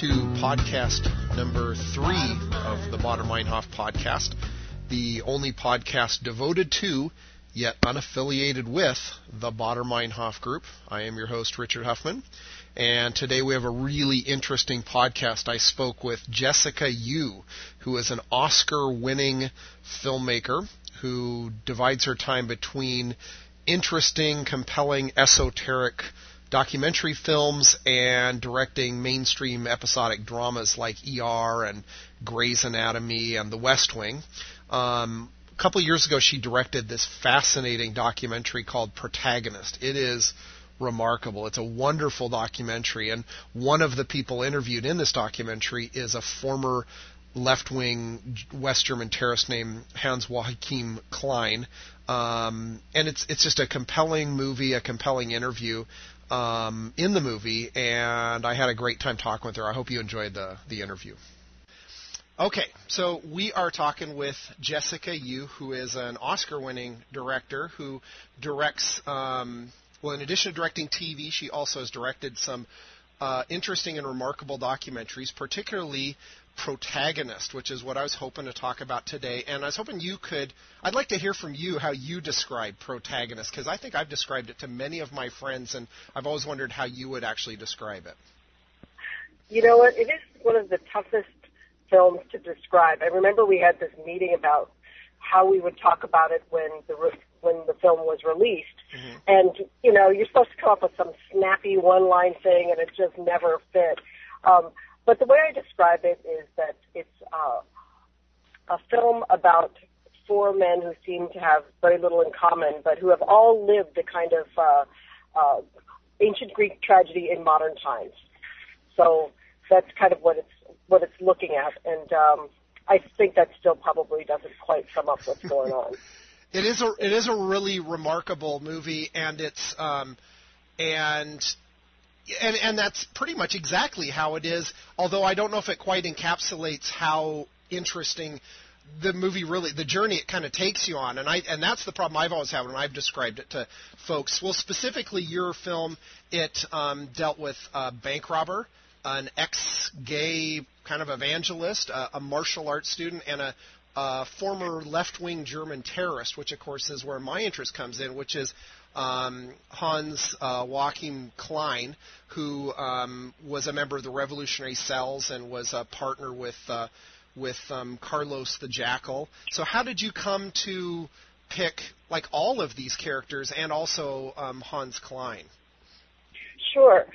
to podcast number three of the Baader Meinhof podcast, the only podcast devoted to, yet unaffiliated with, the Baader Meinhof Group. I am your host, Richard Huffman, and today we have a really interesting podcast. I spoke with Jessica Yu, who is an Oscar winning filmmaker who divides her time between interesting, compelling, esoteric documentary films and directing mainstream episodic dramas like ER and Grey's Anatomy and The West Wing. Um, a couple years ago, she directed this fascinating documentary called Protagonist. It is remarkable. It's a wonderful documentary, and one of the people interviewed in this documentary is a former left-wing West German terrorist named Hans Joachim Klein, um, and it's it's just a compelling movie, a compelling interview um, in the movie, and I had a great time talking with her. I hope you enjoyed the the interview. Okay, so we are talking with Jessica Yu, who is an Oscar-winning director who directs. Um, well, in addition to directing TV, she also has directed some uh, interesting and remarkable documentaries, particularly protagonist, which is what I was hoping to talk about today. And I was hoping you could, I'd like to hear from you how you describe protagonist, because I think I've described it to many of my friends, and I've always wondered how you would actually describe it. You know what? It is one of the toughest films to describe. I remember we had this meeting about how we would talk about it when the when the film was released, mm-hmm. and you know you're supposed to come up with some snappy one-line thing, and it just never fit. Um, but the way I describe it is that it's uh, a film about four men who seem to have very little in common, but who have all lived a kind of uh, uh, ancient Greek tragedy in modern times. So that's kind of what it's what it's looking at, and um, I think that still probably doesn't quite sum up what's going on. it is a it is a really remarkable movie, and it's um, and and and that's pretty much exactly how it is. Although I don't know if it quite encapsulates how interesting the movie really the journey it kind of takes you on and I and that's the problem I've always had when I've described it to folks. Well, specifically your film, it um, dealt with a bank robber, an ex-gay kind of evangelist, a, a martial arts student, and a, a former left-wing German terrorist, which of course is where my interest comes in, which is um, Hans uh, Joachim Klein, who um, was a member of the Revolutionary Cells and was a partner with uh, with um, Carlos the Jackal. So, how did you come to pick like all of these characters and also um, Hans Klein? Sure.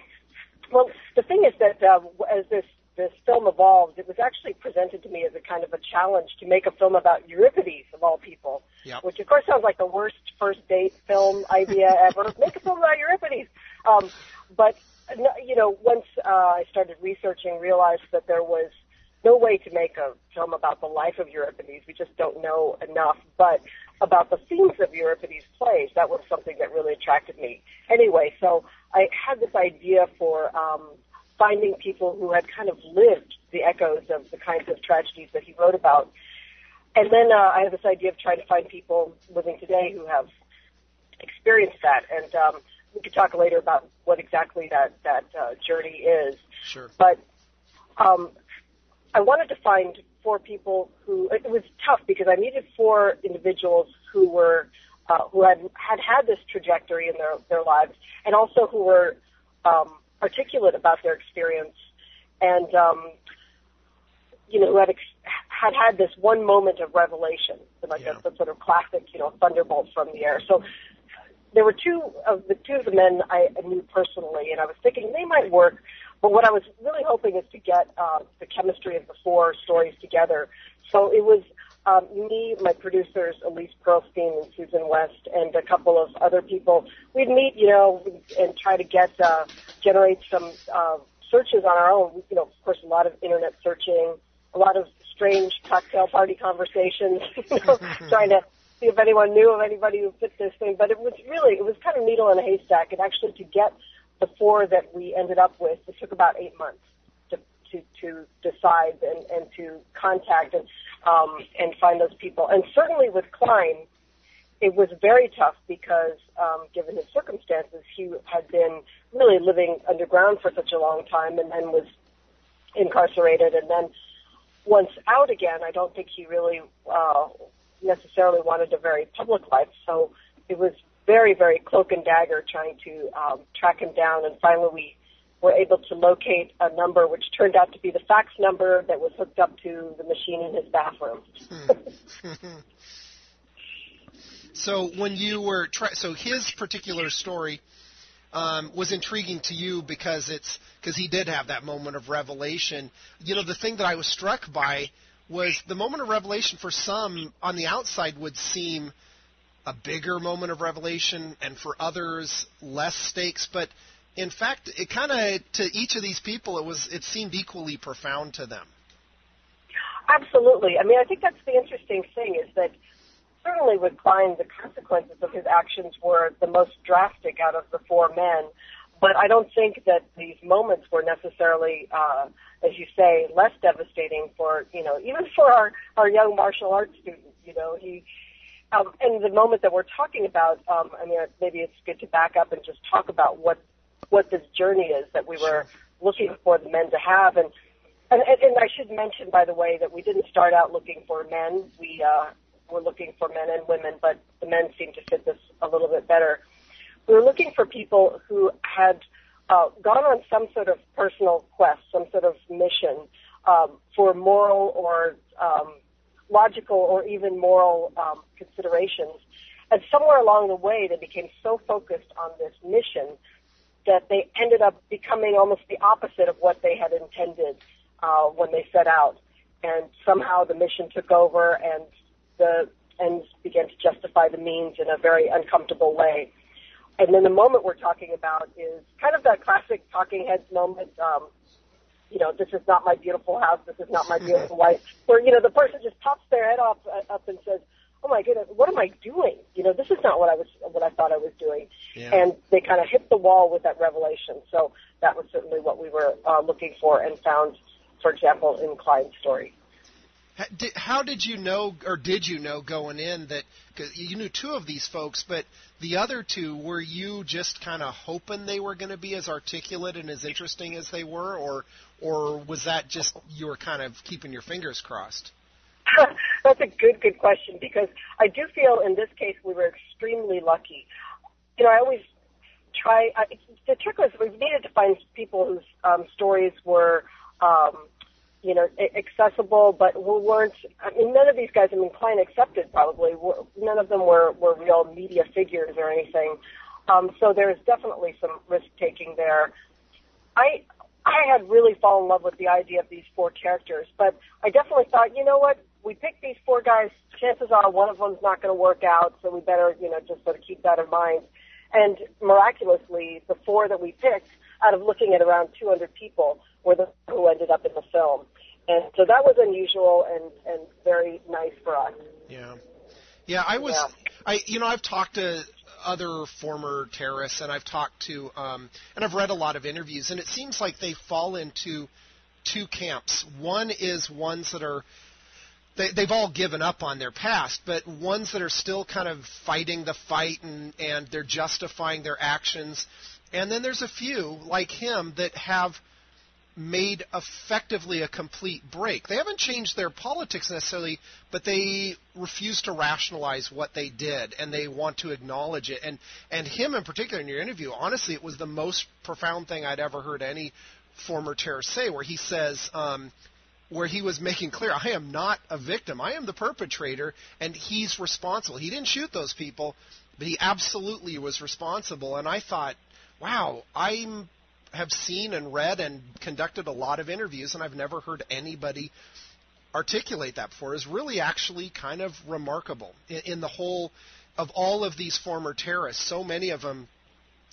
Well, the thing is that uh, as this this film evolved, it was actually presented to me as a kind of a challenge to make a film about Euripides of all people, yep. which of course sounds like the worst first date film idea ever. make a film about Euripides. Um, but you know, once uh, I started researching, realized that there was no way to make a film about the life of Euripides. We just don't know enough. But about the themes of Euripides' plays, that was something that really attracted me. Anyway, so I had this idea for um, finding people who had kind of lived the echoes of the kinds of tragedies that he wrote about. And then uh, I had this idea of trying to find people living today who have experienced that. And um, we could talk later about what exactly that that uh, journey is. Sure. But um, I wanted to find four people who it was tough because I needed four individuals who were uh, who had had had this trajectory in their their lives, and also who were um, articulate about their experience, and um, you know who had ex- had had this one moment of revelation, like yeah. a, a sort of classic, you know, thunderbolt from the air. So there were two of the two of the men I knew personally, and I was thinking they might work. But what I was really hoping is to get uh, the chemistry of the four stories together. So it was um, me, my producers, Elise Pearlstein and Susan West, and a couple of other people. We'd meet, you know, and try to get uh, generate some uh, searches on our own. You know, of course, a lot of internet searching, a lot of strange cocktail party conversations, you know, trying to see if anyone knew of anybody who fit this thing. But it was really, it was kind of needle in a haystack. And actually, to get the four that we ended up with, it took about eight months to to, to decide and, and to contact and um, and find those people. And certainly with Klein, it was very tough because, um, given his circumstances, he had been really living underground for such a long time, and then was incarcerated, and then once out again, I don't think he really uh, necessarily wanted a very public life. So it was very, very cloak and dagger trying to um, track him down, and finally we were able to locate a number which turned out to be the fax number that was hooked up to the machine in his bathroom. so when you were tra- so his particular story um, was intriguing to you because it's because he did have that moment of revelation. You know, the thing that I was struck by was the moment of revelation for some on the outside would seem a bigger moment of revelation, and for others less stakes, but in fact, it kind of to each of these people, it was it seemed equally profound to them. Absolutely. I mean, I think that's the interesting thing is that certainly with Klein, the consequences of his actions were the most drastic out of the four men. But I don't think that these moments were necessarily, uh, as you say, less devastating for you know even for our our young martial arts student. You know, he um, and the moment that we're talking about, um, I mean, maybe it's good to back up and just talk about what what this journey is that we were looking for the men to have. And, and, and I should mention, by the way, that we didn't start out looking for men. We uh, were looking for men and women, but the men seemed to fit this a little bit better. We were looking for people who had uh, gone on some sort of personal quest, some sort of mission um, for moral or um, logical or even moral um, considerations. And somewhere along the way, they became so focused on this mission that they ended up becoming almost the opposite of what they had intended uh, when they set out. And somehow the mission took over, and the ends began to justify the means in a very uncomfortable way. And then the moment we're talking about is kind of that classic talking heads moment. Um, you know, this is not my beautiful house. This is not my beautiful wife. Where you know the person just pops their head off uh, up and says, oh my goodness, what am I doing? You know, this is not what I was, what I thought I was doing. Yeah. And they kind of hit the wall with that revelation. So that was certainly what we were uh, looking for and found, for example, in Klein's story. How did you know, or did you know going in that cause you knew two of these folks, but the other two, were you just kind of hoping they were going to be as articulate and as interesting as they were, or or was that just you were kind of keeping your fingers crossed? That's a good, good question because I do feel in this case we were extremely lucky. You know, I always try. I, the trick was we needed to find people whose um, stories were, um, you know, accessible, but who weren't. I mean, none of these guys. I mean, Klein accepted probably. Were, none of them were were real media figures or anything. Um, so there's definitely some risk taking there. I I had really fallen in love with the idea of these four characters, but I definitely thought, you know what, we picked these four guys. Chances are one of them's not going to work out, so we better, you know, just sort of keep that in mind. And miraculously, the four that we picked, out of looking at around 200 people, were the who ended up in the film. And so that was unusual and and very nice for us. Yeah, yeah. I was, yeah. I you know, I've talked to other former terrorists, and I've talked to, um, and I've read a lot of interviews, and it seems like they fall into two camps. One is ones that are they, they've all given up on their past, but ones that are still kind of fighting the fight and, and they're justifying their actions. And then there's a few, like him, that have made effectively a complete break. They haven't changed their politics necessarily, but they refuse to rationalize what they did and they want to acknowledge it. And and him in particular in your interview, honestly, it was the most profound thing I'd ever heard any former terrorist say, where he says, um, where he was making clear, I am not a victim. I am the perpetrator, and he's responsible. He didn't shoot those people, but he absolutely was responsible. And I thought, wow, I have seen and read and conducted a lot of interviews, and I've never heard anybody articulate that before. Is really actually kind of remarkable in, in the whole of all of these former terrorists. So many of them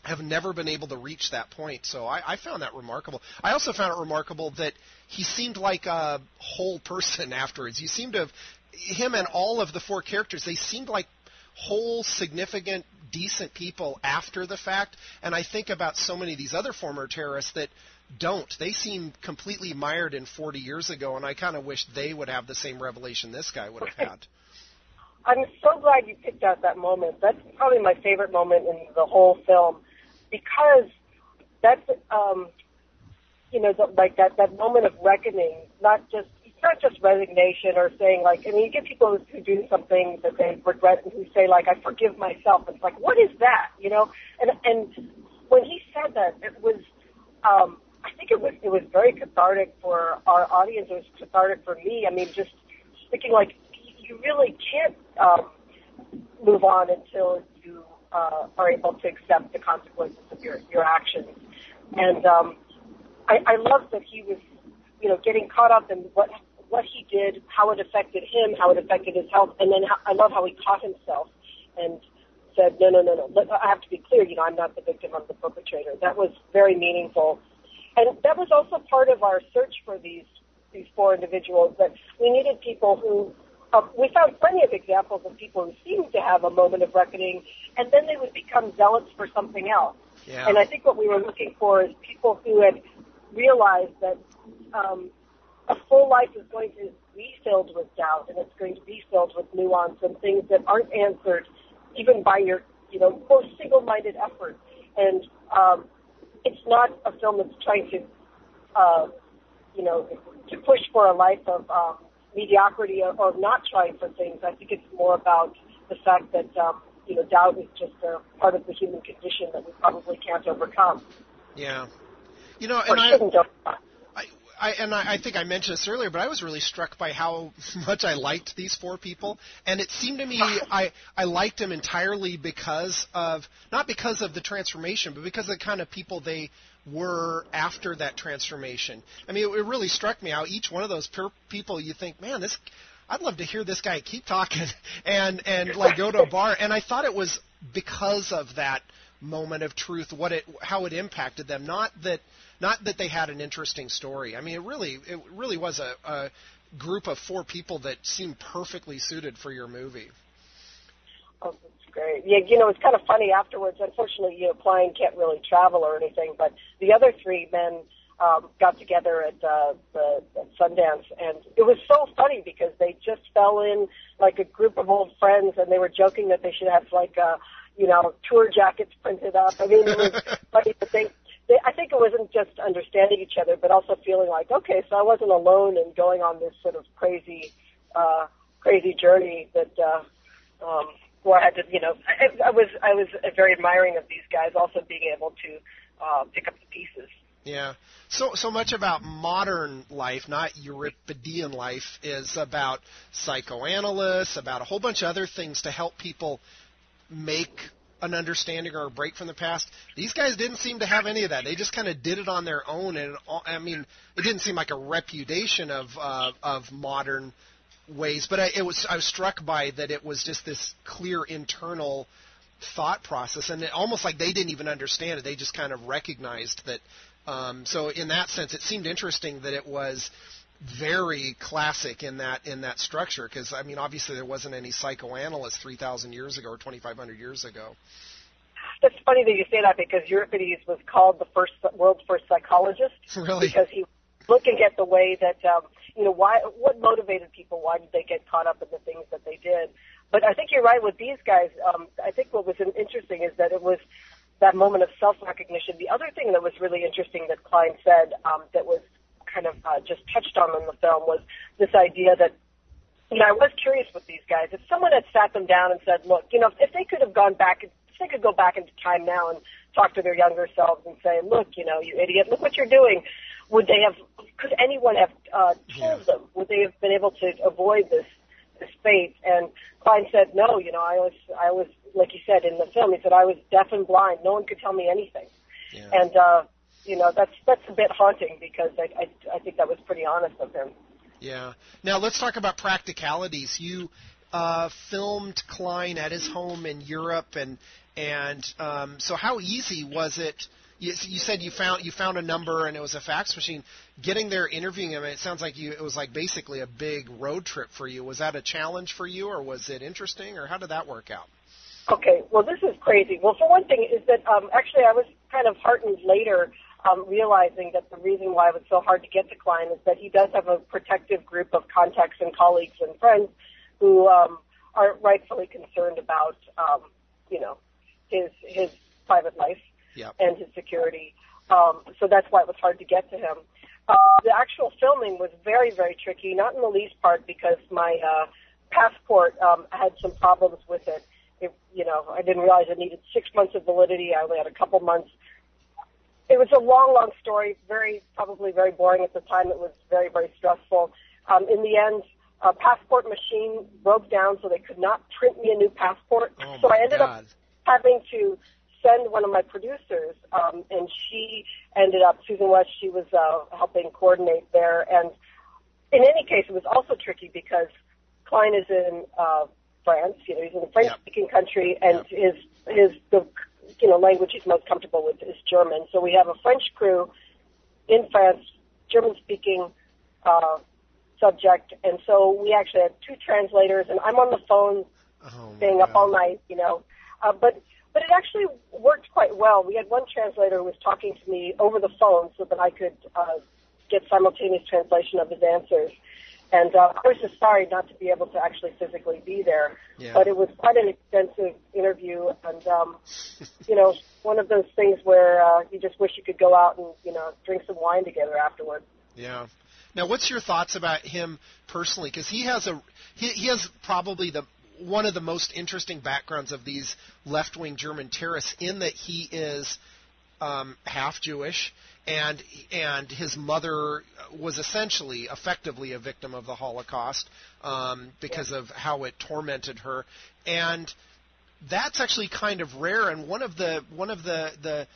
have never been able to reach that point. So I, I found that remarkable. I also found it remarkable that he seemed like a whole person afterwards. You seemed to have him and all of the four characters. They seemed like whole, significant, decent people after the fact. And I think about so many of these other former terrorists that don't. They seem completely mired in 40 years ago, and I kind of wish they would have the same revelation this guy would have had. I'm so glad you picked out that moment. That's probably my favorite moment in the whole film because that's um, you know, the, like that that moment of reckoning, not just it's not just resignation or saying like, I mean, you get people who do something that they regret and who say like, I forgive myself. It's like, what is that, you know? And and when he said that, it was. um I think it was it was very cathartic for our audience. It was cathartic for me. I mean, just thinking like you really can't um, move on until you uh, are able to accept the consequences of your your actions. And um, I, I love that he was, you know, getting caught up in what what he did, how it affected him, how it affected his health, and then how, I love how he caught himself and said, no, no, no, no. But I have to be clear. You know, I'm not the victim. I'm the perpetrator. That was very meaningful, and that was also part of our search for these these four individuals. That we needed people who. Uh, we found plenty of examples of people who seemed to have a moment of reckoning, and then they would become zealots for something else. Yeah. And I think what we were looking for is people who had realized that um, a full life is going to be filled with doubt, and it's going to be filled with nuance and things that aren't answered even by your, you know, most single-minded effort. And um, it's not a film that's trying to, uh, you know, to push for a life of um, mediocrity or, or not trying for things. I think it's more about the fact that um, you know doubt is just a part of the human condition that we probably can't overcome. Yeah. You know, and I. I, I and I, I think I mentioned this earlier, but I was really struck by how much I liked these four people, and it seemed to me I I liked them entirely because of not because of the transformation, but because of the kind of people they were after that transformation. I mean, it, it really struck me how each one of those per- people you think, man, this I'd love to hear this guy keep talking and and like go to a bar, and I thought it was because of that moment of truth, what it how it impacted them, not that not that they had an interesting story. I mean, it really it really was a, a group of four people that seemed perfectly suited for your movie. Um, Great. Yeah, you know, it's kind of funny afterwards. Unfortunately, you know, Klein can't really travel or anything, but the other three men um, got together at uh, the at Sundance, and it was so funny because they just fell in like a group of old friends, and they were joking that they should have like uh, you know tour jackets printed up. I mean, it was funny to think. They, I think it wasn't just understanding each other, but also feeling like, okay, so I wasn't alone in going on this sort of crazy, uh, crazy journey that. Uh, um, where I had to, you know, I, I was I was very admiring of these guys, also being able to uh, pick up the pieces. Yeah. So so much about modern life, not Euripidean life, is about psychoanalysts, about a whole bunch of other things to help people make an understanding or a break from the past. These guys didn't seem to have any of that. They just kind of did it on their own, and all, I mean, it didn't seem like a repudiation of uh, of modern ways. But I, it was I was struck by that it was just this clear internal thought process, and it, almost like they didn't even understand it. They just kind of recognized that. Um, so in that sense, it seemed interesting that it was very classic in that in that structure because I mean obviously there wasn't any psychoanalyst 3,000 years ago or 2,500 years ago. It's funny that you say that because Euripides was called the first world's first psychologist Really? because he was looking at the way that um, you know why what motivated people, why did they get caught up in the things that they did. But I think you're right with these guys. Um, I think what was interesting is that it was that moment of self-recognition. The other thing that was really interesting that Klein said um, that was kind of uh, just touched on in the film was this idea that you know I was curious with these guys. If someone had sat them down and said, look, you know, if they could have gone back, if they could go back into time now and talk to their younger selves and say, look, you know, you idiot, look what you're doing. Would they have? Could anyone have uh, told Yeah. them? Would they have been able to avoid this this fate? And Klein said, no. You know, I was, I was, like he said in the film, he said I was deaf and blind. No one could tell me anything. Yeah. And uh, you know, that's that's a bit haunting because I, I I think that was pretty honest of him. Yeah. Now let's talk about practicalities. You uh, filmed Klein at his home in Europe, and and um, so how easy was it? You, you said you found you found a number and it was a fax machine. Getting there, interviewing him, it sounds like you it was like basically a big road trip for you. Was that a challenge for you, or was it interesting, or how did that work out? Okay, well, this is crazy. Well, for one thing, is that um, actually I was kind of heartened later um, realizing that the reason why it was so hard to get to Klein is that he does have a protective group of contacts and colleagues and friends who um, are rightfully concerned about, um, you know, his his private life Yep. and his security. Um, so that's why it was hard to get to him. Uh, the actual filming was very, very tricky, not in the least part because my uh, passport um, had some problems with it. it. You know, I didn't realize it needed six months of validity. I only had a couple months. It was a long, long story, very, probably very boring at the time. It was very, very stressful. Um, in the end, a passport machine broke down, so they could not print me a new passport. Oh so I ended God. up having to send one of my producers, um, and she ended up Susan West. She was uh, helping coordinate there, and in any case, it was also tricky because Klein is in uh, France. You know, he's in a French-speaking country, and his his the you know language he's most comfortable with is German. So we have a French crew in France, German-speaking uh, subject, and so we actually had two translators, and I'm on the phone Oh, staying up all night, you know. Uh, but but it actually worked quite well. We had one translator who was talking to me over the phone so that I could uh, get simultaneous translation of his answers. And uh, I was just sorry not to be able to actually physically be there. Yeah. But it was quite an extensive interview, and um, you know, one of those things where uh, you just wish you could go out and you know drink some wine together afterwards. Yeah. Now, what's your thoughts about him personally? Because he has a he, he has probably the one of the most interesting backgrounds of these left-wing German terrorists in that he is um, half Jewish and and his mother was essentially effectively a victim of the Holocaust um, because of how it tormented her. And that's actually kind of rare and one of the one of the the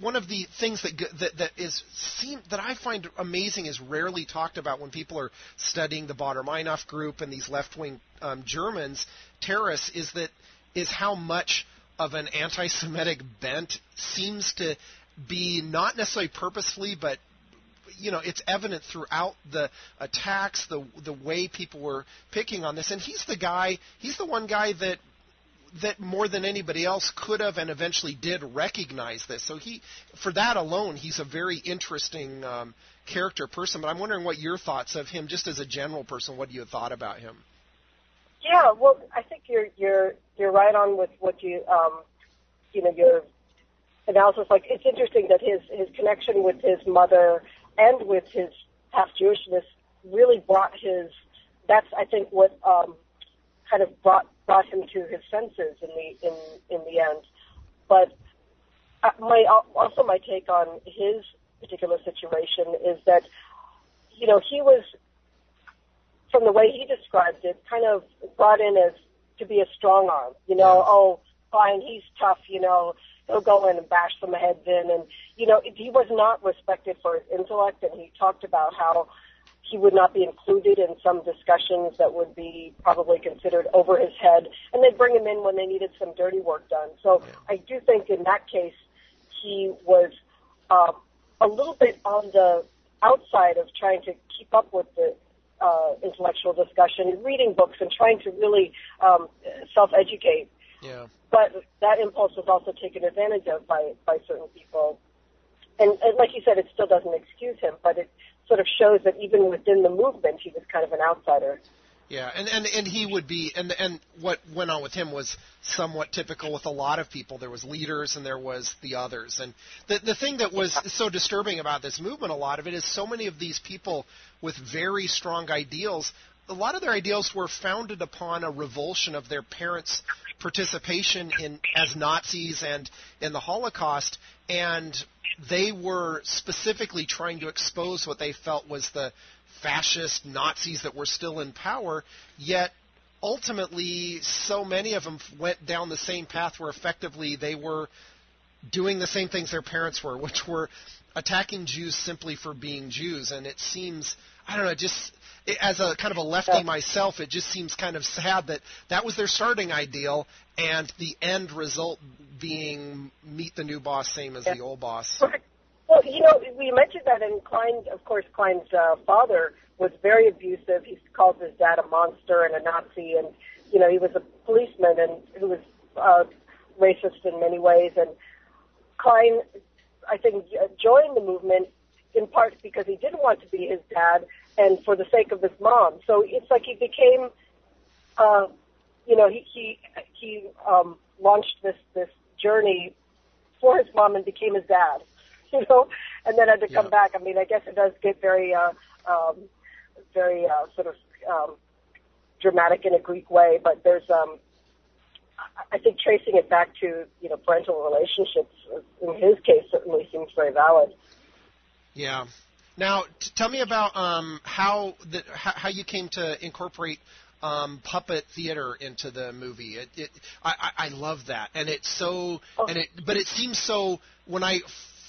one of the things that that that is seem that I find amazing is rarely talked about when people are studying the Baader Meinhof group and these left wing um, Germans terrorists is that is how much of an anti-Semitic bent seems to be not necessarily purposefully, but you know it's evident throughout the attacks, the the way people were picking on this. And he's the guy, he's the one guy that that more than anybody else could have and eventually did recognize this. So he, for that alone, he's a very interesting um, character person. But I'm wondering what your thoughts of him, just as a general person, what you thought about him. Yeah, well, I think you're you're you're right on with what you um, you know your analysis. Like it's interesting that his his connection with his mother and with his half Jewishness really brought his. That's I think what um, kind of brought brought him to his senses in the in in the end. But uh, my also my take on his particular situation is that you know he was from the way he described it, kind of brought in as to be a strong arm. You know, Yeah. oh, fine, he's tough. You know, he'll go in and bash some heads in, and you know, he was not respected for his intellect, and he talked about how he would not be included in some discussions that would be probably considered over his head, and they'd bring him in when they needed some dirty work done. So Yeah. I do think in that case he was uh, a little bit on the outside of trying to keep up with the uh, intellectual discussion, reading books, and trying to really um, self-educate. Yeah. But that impulse was also taken advantage of by by certain people. And, and like you said, it still doesn't excuse him, but it sort of shows that even within the movement, he was kind of an outsider. Yeah, and, and and he would be, and and what went on with him was somewhat typical with a lot of people. There was leaders and there was the others, and the the thing that was so disturbing about this movement, a lot of it is so many of these people with very strong ideals. A lot of their ideals were founded upon a revulsion of their parents' participation in as Nazis and in the Holocaust, and they were specifically trying to expose what they felt was the fascist Nazis that were still in power, yet ultimately so many of them went down the same path where effectively they were doing the same things their parents were, which were attacking Jews simply for being Jews. And it seems, I don't know, just it, as a kind of a lefty myself, it just seems kind of sad that that was their starting ideal, and the end result being meet the new boss, same as the old boss. Well, you know, we mentioned that, and Klein, of course, Klein's uh, father was very abusive. He called his dad a monster and a Nazi, and you know, he was a policeman and who was uh, racist in many ways. And Klein, I think, joined the movement in part because he didn't want to be his dad, and for the sake of his mom. So it's like he became, uh, you know, he he he um, launched this this journey for his mom and became his dad. you know, and then had to come Yeah. back. I mean, I guess it does get very, uh, um, very uh, sort of um, dramatic in a Greek way, but there's, um, I- think tracing it back to you know parental relationships in his case certainly seems very valid. Yeah. Now, t- tell me about um, how the how, how you came to incorporate um, puppet theater into the movie. It, it I, I love that, and it's so and it but it seems so when I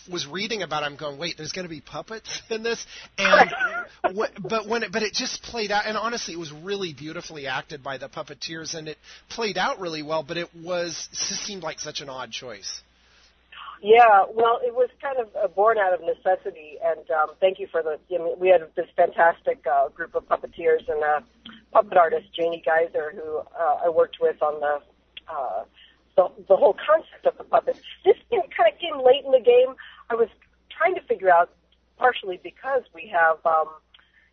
was reading about it, I'm going, wait, there's going to be puppets in this, and what, but when it, but it just played out, and honestly, it was really beautifully acted by the puppeteers, and it played out really well. But it was it just seemed like such an odd choice. Yeah, well, it was kind of uh, born out of necessity, and um, thank you for the. I mean, we had this fantastic uh, group of puppeteers and uh, puppet artist Janie Geiser, who uh, I worked with on the, uh, the the whole concept of the puppet. This thing kind of came late in the game. I was trying to figure out, partially because we have, um,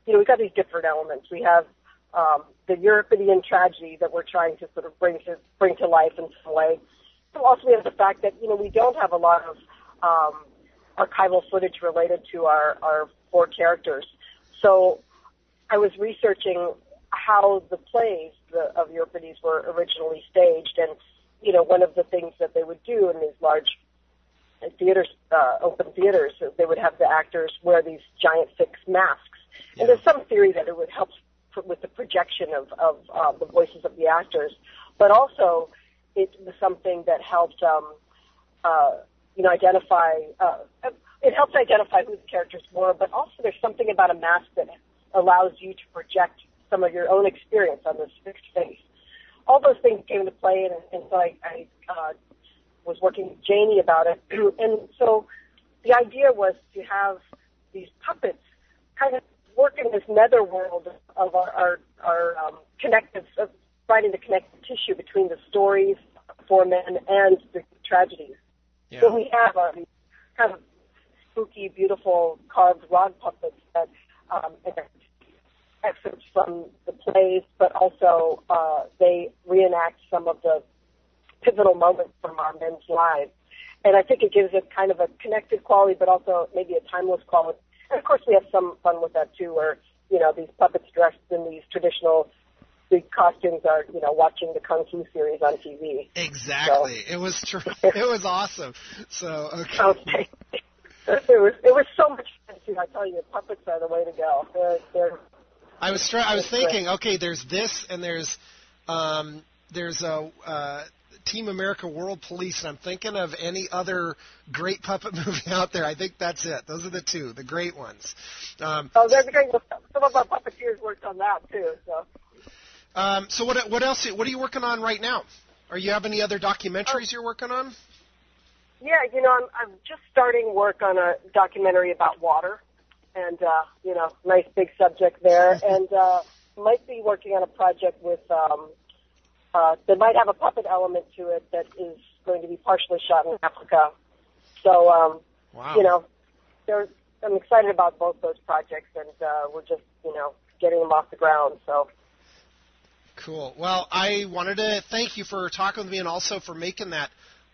you know, we've got these different elements. We have um, the Euripidean tragedy that we're trying to sort of bring to bring to life in some way. Also, we have the fact that you know we don't have a lot of um, archival footage related to our our four characters. So I was researching how the plays the, of Euripides were originally staged, and you know one of the things that they would do in these large theaters, uh, open theaters, they would have the actors wear these giant fixed masks. Yeah. And there's some theory that it would help pr- with the projection of, of uh, the voices of the actors, but also it was something that helped, um, uh, you know, identify. Uh, it helps identify who the characters were, but also there's something about a mask that allows you to project some of your own experience on this fixed face. All those things came into play, and, and so I, I uh, was working with Janie about it. and so the idea was to have these puppets kind of work in this netherworld of our, our, our um, connective, of providing the connective tissue between the stories for men and the tragedies. Yeah. So we have uh, these kind of spooky, beautiful carved rod puppets that um, excerpts from the plays, but also uh, they reenact some of the pivotal moments from our men's lives. And I think it gives it kind of a connected quality, but also maybe a timeless quality. And of course, we have some fun with that too, where you know these puppets dressed in these traditional big costumes are you know watching the kung fu series on TV. Exactly. It was true. It was awesome. So okay. Okay. It was it was so much fun too. I tell you, puppets are the way to go. They're they're I was try- I was That's great. thinking, okay, there's this and there's um, there's a uh, Team America World Police, and I'm thinking of any other great puppet movie out there. I think that's it. Those are the two, the great ones. Um, oh they're great. Some of our puppeteers worked on that too. So. um, so what what else? What are you working on right now? Are you have any other documentaries you're working on? Yeah, you know, I'm, I'm just starting work on a documentary about water, and uh, you know, nice big subject there, and uh, might be working on a project with um, uh, that might have a puppet element to it that is going to be partially shot in Africa. So, um, Wow. you know, there's, I'm excited about both those projects, and uh, we're just you know getting them off the ground. So. Cool. Well, I wanted to thank you for talking with me and also for making that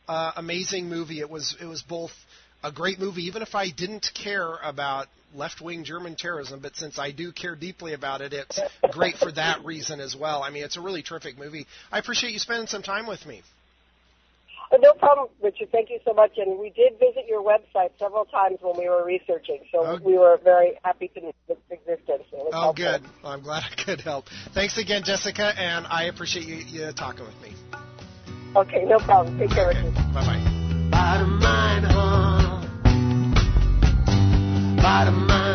uh, amazing movie. It was it was both a great movie, even if I didn't care about left wing German terrorism, but since I do care deeply about it, it's great for that reason as well. I mean, it's a really terrific movie. I appreciate you spending some time with me. Uh, No problem, Richard. Thank you so much. And we did visit your website several times when we were researching, so Oh. we were very happy to know its existence. It was Oh, helpful. good. Well, I'm glad I could help. Thanks again, Jessica, and I appreciate you, you talking with me. Okay, no problem. Take care, Richard. Bye bye bottom of